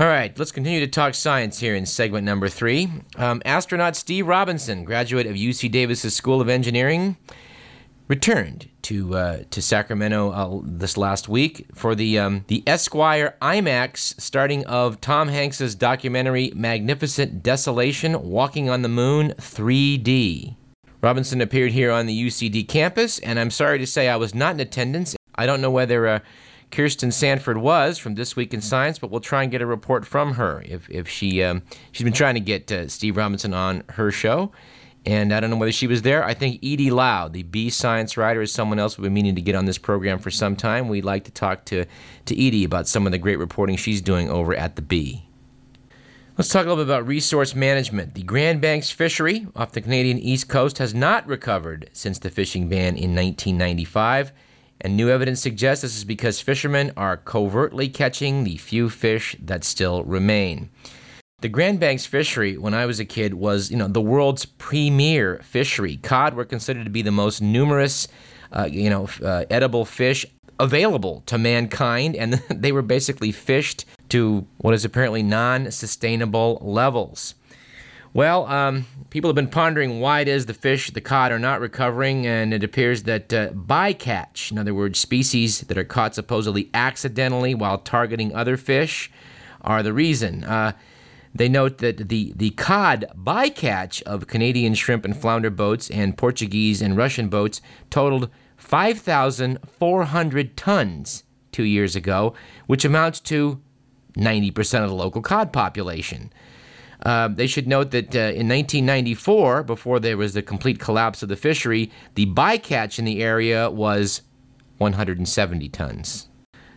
All right, let's continue to talk science here in segment number three. Um, astronaut Steve Robinson, graduate of UC Davis's School of Engineering, returned to uh, to Sacramento uh, this last week for the um, the Esquire IMAX starting of Tom Hanks's documentary Magnificent Desolation: Walking on the Moon 3D. Robinson appeared here on the UCD campus, and I'm sorry to say I was not in attendance. I don't know whether uh, Kirsten Sanford was from This Week in Science, but we'll try and get a report from her if, if she um, she's been trying to get uh, Steve Robinson on her show, and I don't know whether she was there. I think Edie Lau, the Bee Science writer, is someone else we've been meaning to get on this program for some time. We'd like to talk to to Edie about some of the great reporting she's doing over at the Bee. Let's talk a little bit about resource management. The Grand Banks fishery off the Canadian East Coast has not recovered since the fishing ban in 1995, and new evidence suggests this is because fishermen are covertly catching the few fish that still remain. The Grand Banks fishery, when I was a kid, was you know the world's premier fishery. Cod were considered to be the most numerous, uh, you know, uh, edible fish available to mankind, and they were basically fished to what is apparently non sustainable levels. Well, um, people have been pondering why it is the fish, the cod, are not recovering, and it appears that uh, bycatch, in other words, species that are caught supposedly accidentally while targeting other fish, are the reason. Uh, they note that the, the cod bycatch of Canadian shrimp and flounder boats and Portuguese and Russian boats totaled 5,400 tons two years ago, which amounts to 90% of the local cod population. Uh, they should note that uh, in 1994, before there was the complete collapse of the fishery, the bycatch in the area was 170 tons.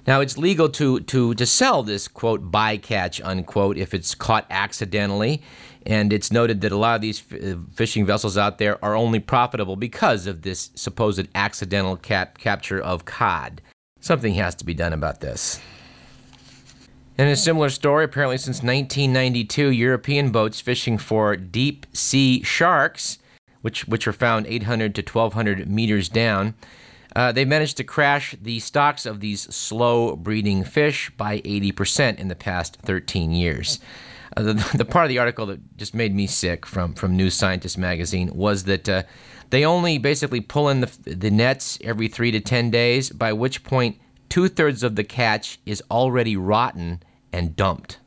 Now, it's legal to, to, to sell this, quote, bycatch, unquote, if it's caught accidentally. And it's noted that a lot of these uh, fishing vessels out there are only profitable because of this supposed accidental cap- capture of cod. Something has to be done about this. In a similar story, apparently since 1992, European boats fishing for deep sea sharks, which, which are found 800 to 1200 meters down, uh, they managed to crash the stocks of these slow breeding fish by 80% in the past 13 years. Uh, the, the, part of the article that just made me sick from, from New Scientist magazine was that uh, they only basically pull in the, the nets every three to 10 days, by which point two thirds of the catch is already rotten and dumped.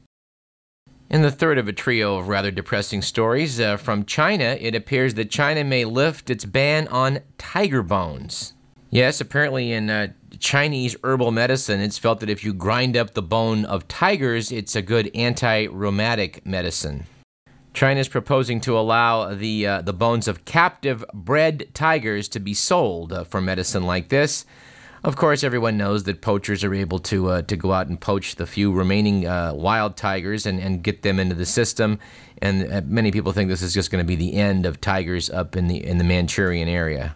In the third of a trio of rather depressing stories uh, from China, it appears that China may lift its ban on tiger bones. Yes, apparently in uh, Chinese herbal medicine, it's felt that if you grind up the bone of tigers, it's a good anti rheumatic medicine. China is proposing to allow the, uh, the bones of captive bred tigers to be sold uh, for medicine like this. Of course, everyone knows that poachers are able to uh, to go out and poach the few remaining uh, wild tigers and, and get them into the system. And uh, many people think this is just going to be the end of tigers up in the in the Manchurian area.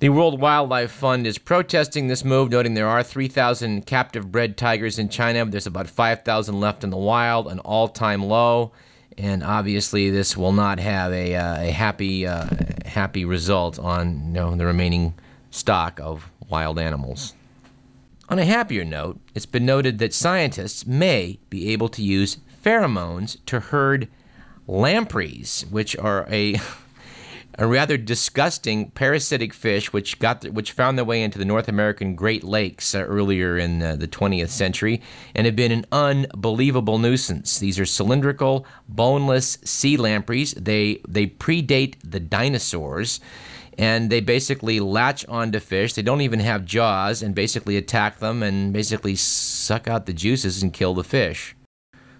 The World Wildlife Fund is protesting this move, noting there are 3,000 captive bred tigers in China. There's about 5,000 left in the wild, an all-time low, and obviously this will not have a, uh, a happy uh, happy result on you know, the remaining stock of wild animals. On a happier note, it's been noted that scientists may be able to use pheromones to herd lampreys, which are a a rather disgusting parasitic fish which got the, which found their way into the North American Great Lakes uh, earlier in uh, the 20th century and have been an unbelievable nuisance. These are cylindrical, boneless sea lampreys. They they predate the dinosaurs and they basically latch onto fish. They don't even have jaws and basically attack them and basically suck out the juices and kill the fish.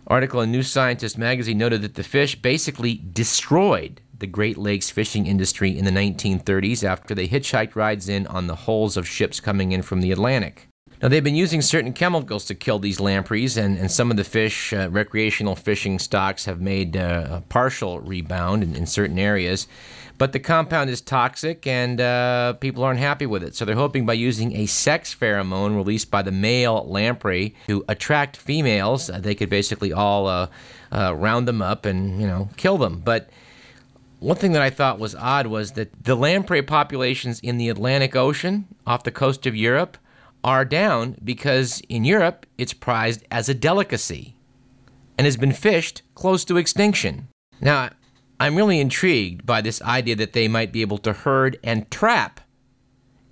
Article in New Scientist magazine noted that the fish basically destroyed the Great Lakes fishing industry in the 1930s after they hitchhiked rides in on the hulls of ships coming in from the Atlantic. Now, they've been using certain chemicals to kill these lampreys, and, and some of the fish, uh, recreational fishing stocks, have made uh, a partial rebound in, in certain areas. But the compound is toxic and uh, people aren't happy with it. So they're hoping by using a sex pheromone released by the male lamprey to attract females, uh, they could basically all uh, uh, round them up and, you know, kill them. But one thing that I thought was odd was that the lamprey populations in the Atlantic Ocean off the coast of Europe are down because in Europe it's prized as a delicacy and has been fished close to extinction. Now, I'm really intrigued by this idea that they might be able to herd and trap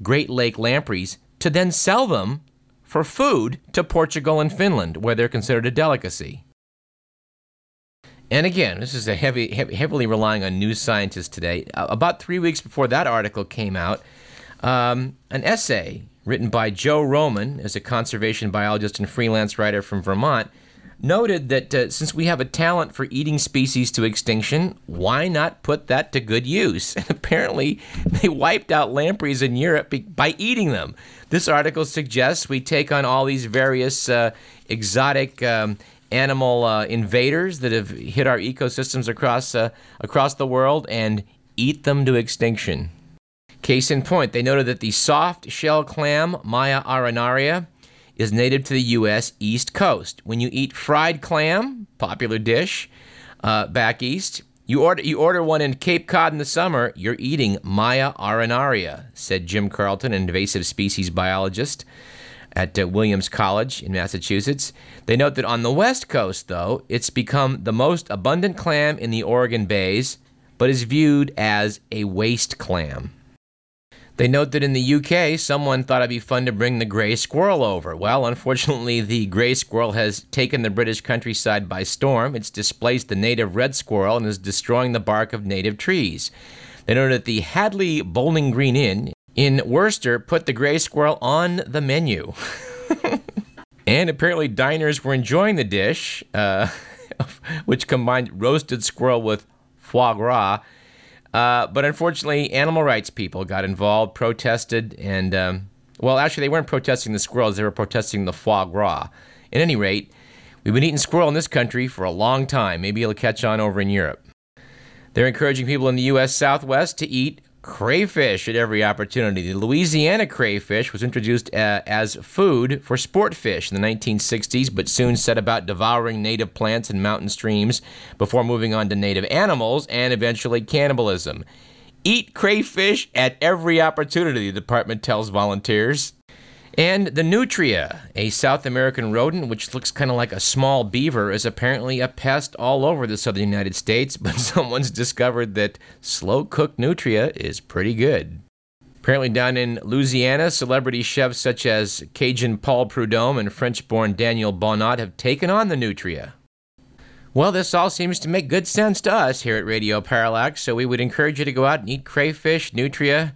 Great Lake lampreys to then sell them for food to Portugal and Finland, where they're considered a delicacy. And again, this is a heavy, heavily relying on news scientists today. About three weeks before that article came out, um, an essay written by Joe Roman, as a conservation biologist and freelance writer from Vermont, noted that uh, since we have a talent for eating species to extinction, why not put that to good use? And apparently, they wiped out lampreys in Europe by eating them. This article suggests we take on all these various uh, exotic um, animal uh, invaders that have hit our ecosystems across uh, across the world and eat them to extinction. Case in point, they noted that the soft shell clam Mya arenaria is native to the U.S. East Coast. When you eat fried clam, popular dish uh, back east, you order you order one in Cape Cod in the summer, you're eating Mya arenaria, said Jim Carlton, an invasive species biologist at uh, Williams College in Massachusetts. They note that on the West Coast, though, it's become the most abundant clam in the Oregon bays, but is viewed as a waste clam. They note that in the UK, someone thought it'd be fun to bring the grey squirrel over. Well, unfortunately, the grey squirrel has taken the British countryside by storm. It's displaced the native red squirrel and is destroying the bark of native trees. They note that the Hadley Bowling Green Inn in Worcester put the gray squirrel on the menu. and apparently, diners were enjoying the dish, uh, which combined roasted squirrel with foie gras. Uh, but unfortunately, animal rights people got involved, protested, and, um, well, actually, they weren't protesting the squirrels, they were protesting the foie gras. At any rate, we've been eating squirrel in this country for a long time. Maybe it'll catch on over in Europe. They're encouraging people in the U.S. Southwest to eat crayfish at every opportunity. The Louisiana crayfish was introduced uh, as food for sport fish in the 1960s, but soon set about devouring native plants and mountain streams before moving on to native animals and eventually cannibalism. Eat crayfish at every opportunity, the department tells volunteers. And the nutria, a South American rodent which looks kind of like a small beaver, is apparently a pest all over the southern United States, but someone's discovered that slow cooked nutria is pretty good. Apparently, down in Louisiana, celebrity chefs such as Cajun Paul Prudhomme and French born Daniel Bonnot have taken on the nutria. Well, this all seems to make good sense to us here at Radio Parallax, so we would encourage you to go out and eat crayfish, nutria,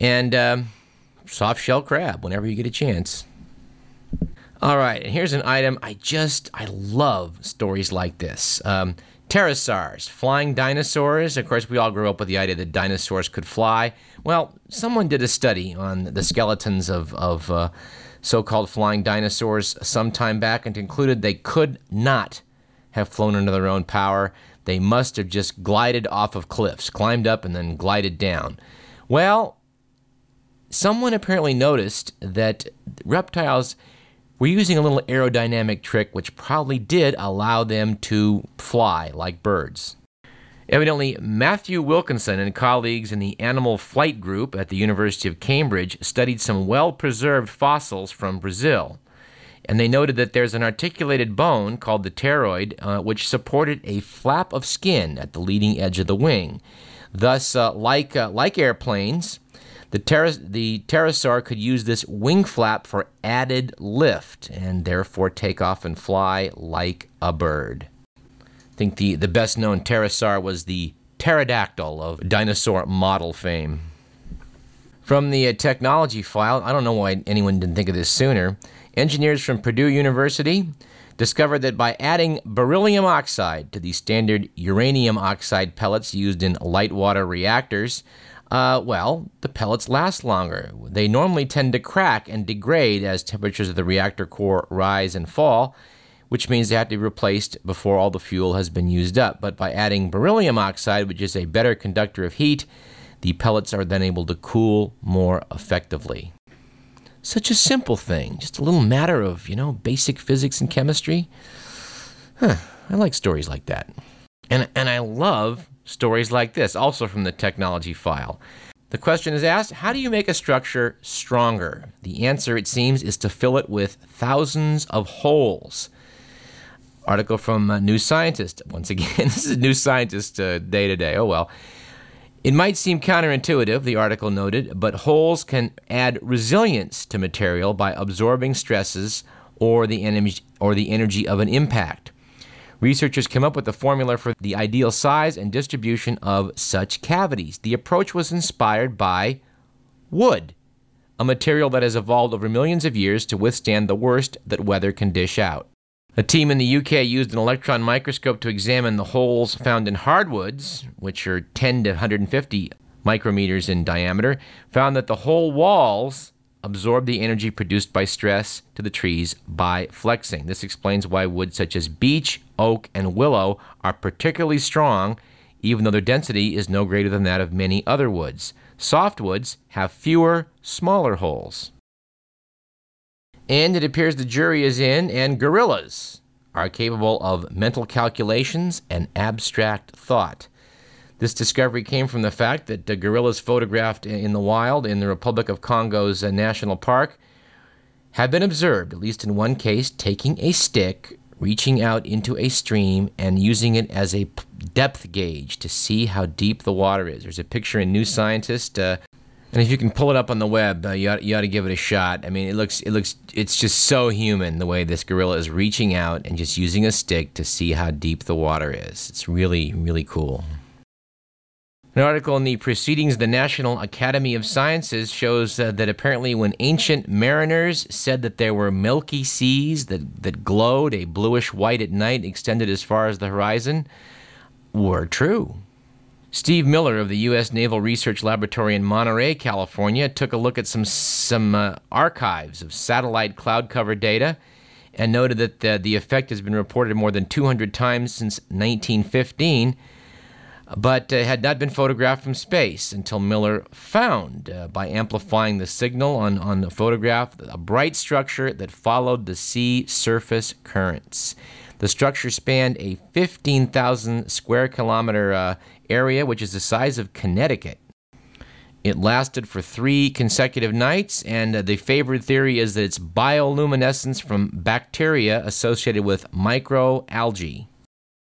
and. Um, soft shell crab whenever you get a chance. All right, and here's an item I just I love stories like this. Um, pterosaurs, flying dinosaurs. Of course, we all grew up with the idea that dinosaurs could fly. Well, someone did a study on the skeletons of of uh, so-called flying dinosaurs some time back and concluded they could not have flown under their own power. They must have just glided off of cliffs, climbed up and then glided down. Well, someone apparently noticed that reptiles were using a little aerodynamic trick which probably did allow them to fly like birds. Evidently, Matthew Wilkinson and colleagues in the Animal Flight Group at the University of Cambridge studied some well preserved fossils from Brazil. And they noted that there's an articulated bone called the pteroid, uh, which supported a flap of skin at the leading edge of the wing. Thus, uh, like, uh, like airplanes, the, the pterosaur could use this wing flap for added lift and therefore take off and fly like a bird. I think the, the best known pterosaur was the pterodactyl of dinosaur model fame. From the uh, technology file, I don't know why anyone didn't think of this sooner. Engineers from Purdue University discovered that by adding beryllium oxide to the standard uranium oxide pellets used in light water reactors, uh, well, the pellets last longer. They normally tend to crack and degrade as temperatures of the reactor core rise and fall, which means they have to be replaced before all the fuel has been used up. But by adding beryllium oxide, which is a better conductor of heat, the pellets are then able to cool more effectively. Such a simple thing, just a little matter of, you know, basic physics and chemistry. Huh, I like stories like that. And, and I love stories like this, also from the technology file. The question is asked How do you make a structure stronger? The answer, it seems, is to fill it with thousands of holes. Article from uh, New Scientist. Once again, this is New Scientist uh, day to day. Oh well. It might seem counterintuitive, the article noted, but holes can add resilience to material by absorbing stresses or the, energy, or the energy of an impact. Researchers came up with the formula for the ideal size and distribution of such cavities. The approach was inspired by wood, a material that has evolved over millions of years to withstand the worst that weather can dish out. A team in the UK used an electron microscope to examine the holes found in hardwoods, which are 10 to 150 micrometers in diameter, found that the whole walls absorb the energy produced by stress to the trees by flexing. This explains why woods such as beech, oak, and willow are particularly strong, even though their density is no greater than that of many other woods. Softwoods have fewer, smaller holes. And it appears the jury is in, and gorillas are capable of mental calculations and abstract thought. This discovery came from the fact that the gorillas photographed in the wild in the Republic of Congo's uh, national park have been observed, at least in one case, taking a stick, reaching out into a stream, and using it as a depth gauge to see how deep the water is. There's a picture in New Scientist. Uh, and if you can pull it up on the web, uh, you, ought, you ought to give it a shot. I mean, it looks, it looks, it's just so human the way this gorilla is reaching out and just using a stick to see how deep the water is. It's really, really cool. An article in the Proceedings of the National Academy of Sciences shows uh, that apparently, when ancient mariners said that there were milky seas that, that glowed a bluish white at night, extended as far as the horizon, were true. Steve Miller of the U.S. Naval Research Laboratory in Monterey, California, took a look at some, some uh, archives of satellite cloud cover data and noted that the, the effect has been reported more than 200 times since 1915 but uh, had not been photographed from space until Miller found, uh, by amplifying the signal on, on the photograph, a bright structure that followed the sea surface currents. The structure spanned a 15,000 square kilometer uh, area, which is the size of Connecticut. It lasted for three consecutive nights, and uh, the favored theory is that it's bioluminescence from bacteria associated with microalgae.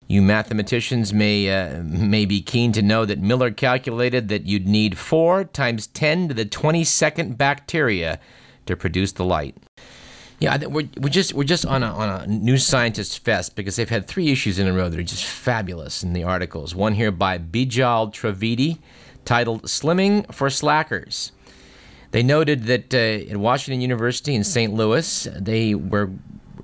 You mathematicians may, uh, may be keen to know that Miller calculated that you'd need 4 times 10 to the 22nd bacteria to produce the light. Yeah, we're, we're just we're just on a, on a New Scientist Fest because they've had three issues in a row that are just fabulous in the articles. One here by Bijal Trivedi titled Slimming for Slackers. They noted that uh, at Washington University in St. Louis, they were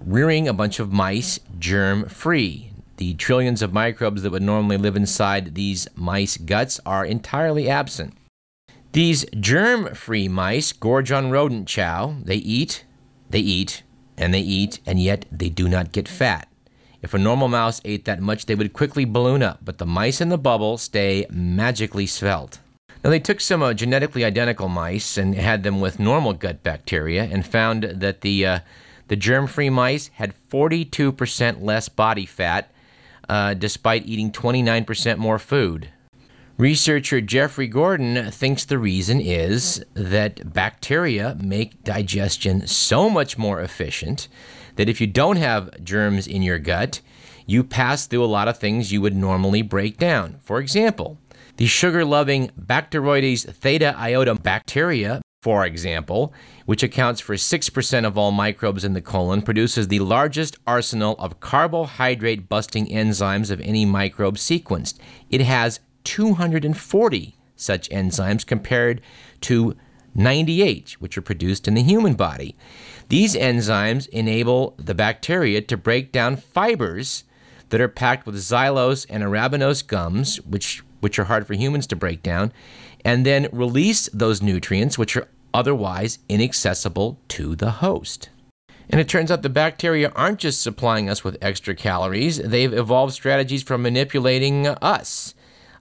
rearing a bunch of mice germ free. The trillions of microbes that would normally live inside these mice guts are entirely absent. These germ free mice gorge on rodent chow. They eat, they eat, and they eat, and yet they do not get fat. If a normal mouse ate that much, they would quickly balloon up, but the mice in the bubble stay magically svelte. Now, they took some uh, genetically identical mice and had them with normal gut bacteria and found that the, uh, the germ free mice had 42% less body fat uh, despite eating 29% more food. Researcher Jeffrey Gordon thinks the reason is that bacteria make digestion so much more efficient that if you don't have germs in your gut, you pass through a lot of things you would normally break down. For example, the sugar loving Bacteroides theta iota bacteria for example, which accounts for 6% of all microbes in the colon, produces the largest arsenal of carbohydrate busting enzymes of any microbe sequenced. It has 240 such enzymes compared to 98, which are produced in the human body. These enzymes enable the bacteria to break down fibers that are packed with xylose and arabinose gums, which, which are hard for humans to break down, and then release those nutrients which are otherwise inaccessible to the host. And it turns out the bacteria aren't just supplying us with extra calories, they've evolved strategies for manipulating us.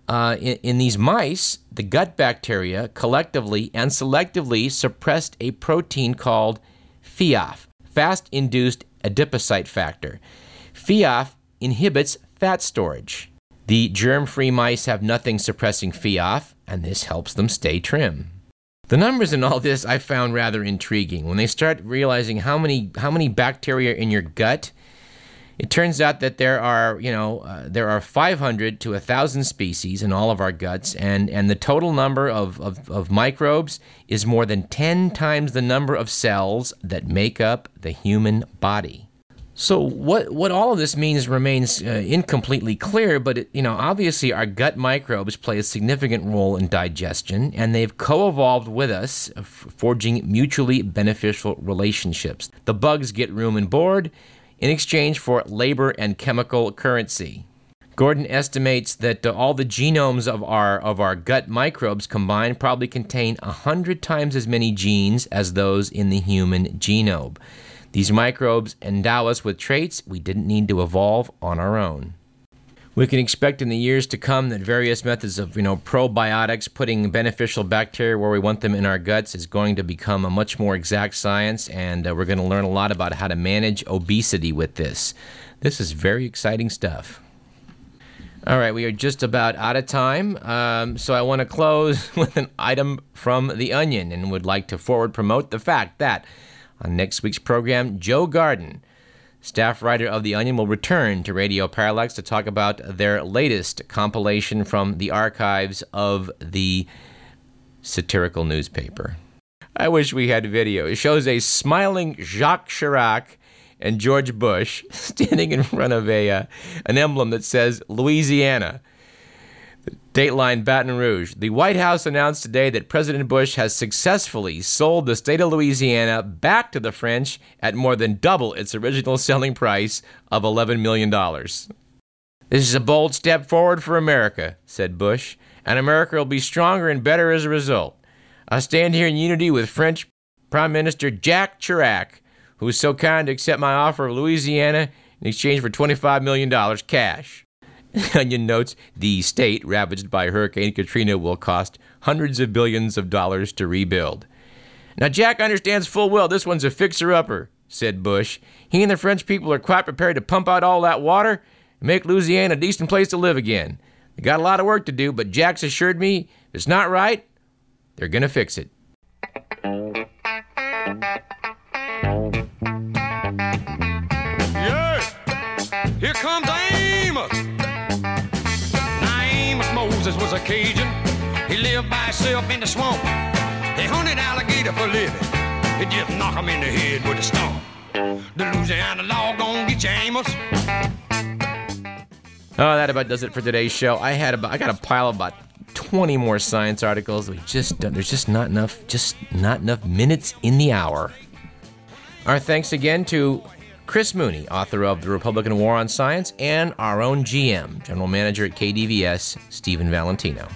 Uh, in, in, these mice, the gut bacteria collectively and selectively suppressed a protein called FIAF, fast induced adipocyte factor. FIAF inhibits fat storage. The germ free mice have nothing suppressing FIAF, and this helps them stay trim. The numbers in all this I found rather intriguing. When they start realizing how many how many bacteria in your gut, it turns out that there are you know uh, there are 500 to 1,000 species in all of our guts, and and the total number of, of, of microbes is more than 10 times the number of cells that make up the human body. So what what all of this means remains uh, incompletely clear, but it, you know obviously our gut microbes play a significant role in digestion, and they've co-evolved with us, uh, forging mutually beneficial relationships. The bugs get room and board in exchange for labor and chemical currency. Gordon estimates that uh, all the genomes of our of our gut microbes combined probably contain hundred times as many genes as those in the human genome. These microbes endow us with traits we didn't need to evolve on our own. We can expect in the years to come that various methods of, you know, probiotics, putting beneficial bacteria where we want them in our guts, is going to become a much more exact science, and uh, we're going to learn a lot about how to manage obesity with this. This is very exciting stuff. All right, we are just about out of time, um, so I want to close with an item from The Onion and would like to forward promote the fact that on next week's program, Joe Garden, staff writer of The Onion, will return to Radio Parallax to talk about their latest compilation from the archives of the satirical newspaper. I wish we had video. It shows a smiling Jacques Chirac and George Bush standing in front of a uh, an emblem that says Louisiana. Dateline Baton Rouge. The White House announced today that President Bush has successfully sold the state of Louisiana back to the French at more than double its original selling price of $11 million. This is a bold step forward for America, said Bush, and America will be stronger and better as a result. I stand here in unity with French Prime Minister Jacques Chirac, who was so kind to accept my offer of Louisiana in exchange for $25 million cash. Onion notes the state ravaged by Hurricane Katrina will cost hundreds of billions of dollars to rebuild. Now, Jack understands full well this one's a fixer upper, said Bush. He and the French people are quite prepared to pump out all that water and make Louisiana a decent place to live again. They got a lot of work to do, but Jack's assured me if it's not right, they're going to fix it. Cajun. He lived by himself in the swamp. He hunted alligator for living. He just knock him in the head with a stump. The Louisiana law gonna get you, Amos. Oh, that about does it for today's show. I had about I got a pile of about 20 more science articles. We just there's just not enough just not enough minutes in the hour. Our thanks again to Chris Mooney, author of The Republican War on Science, and our own GM, General Manager at KDVS, Stephen Valentino.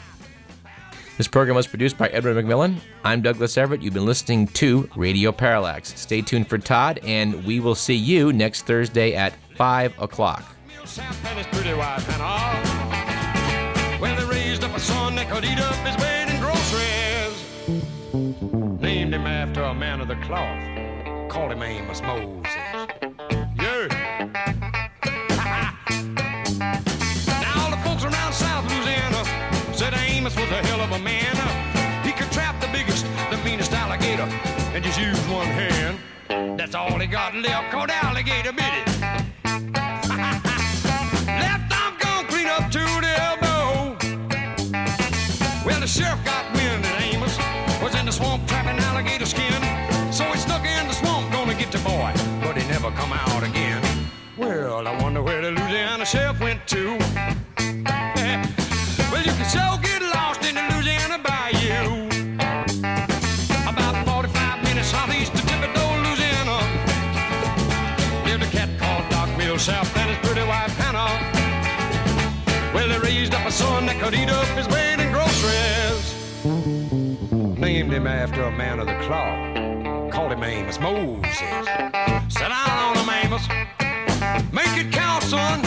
This program was produced by Edward McMillan. I'm Douglas Everett. You've been listening to Radio Parallax. Stay tuned for Todd, and we will see you next Thursday at 5 o'clock. They raised up a son that could eat up his in groceries. Named him after a man of the cloth. Called him Amos Moses. Just use one hand. That's all he got left, called alligator bit it. Left arm gone clean up to the elbow. Well, the sheriff got wind that Amos was in the swamp trapping alligator skin. So he snuck in the swamp, gonna get the boy, but he never come out again. Well, I wonder where the Louisiana sheriff went to. Son that could eat up his weight in groceries. Named him after a man of the claw. Called him Amos Moses. Sit down on him, Amos. Make it count, son.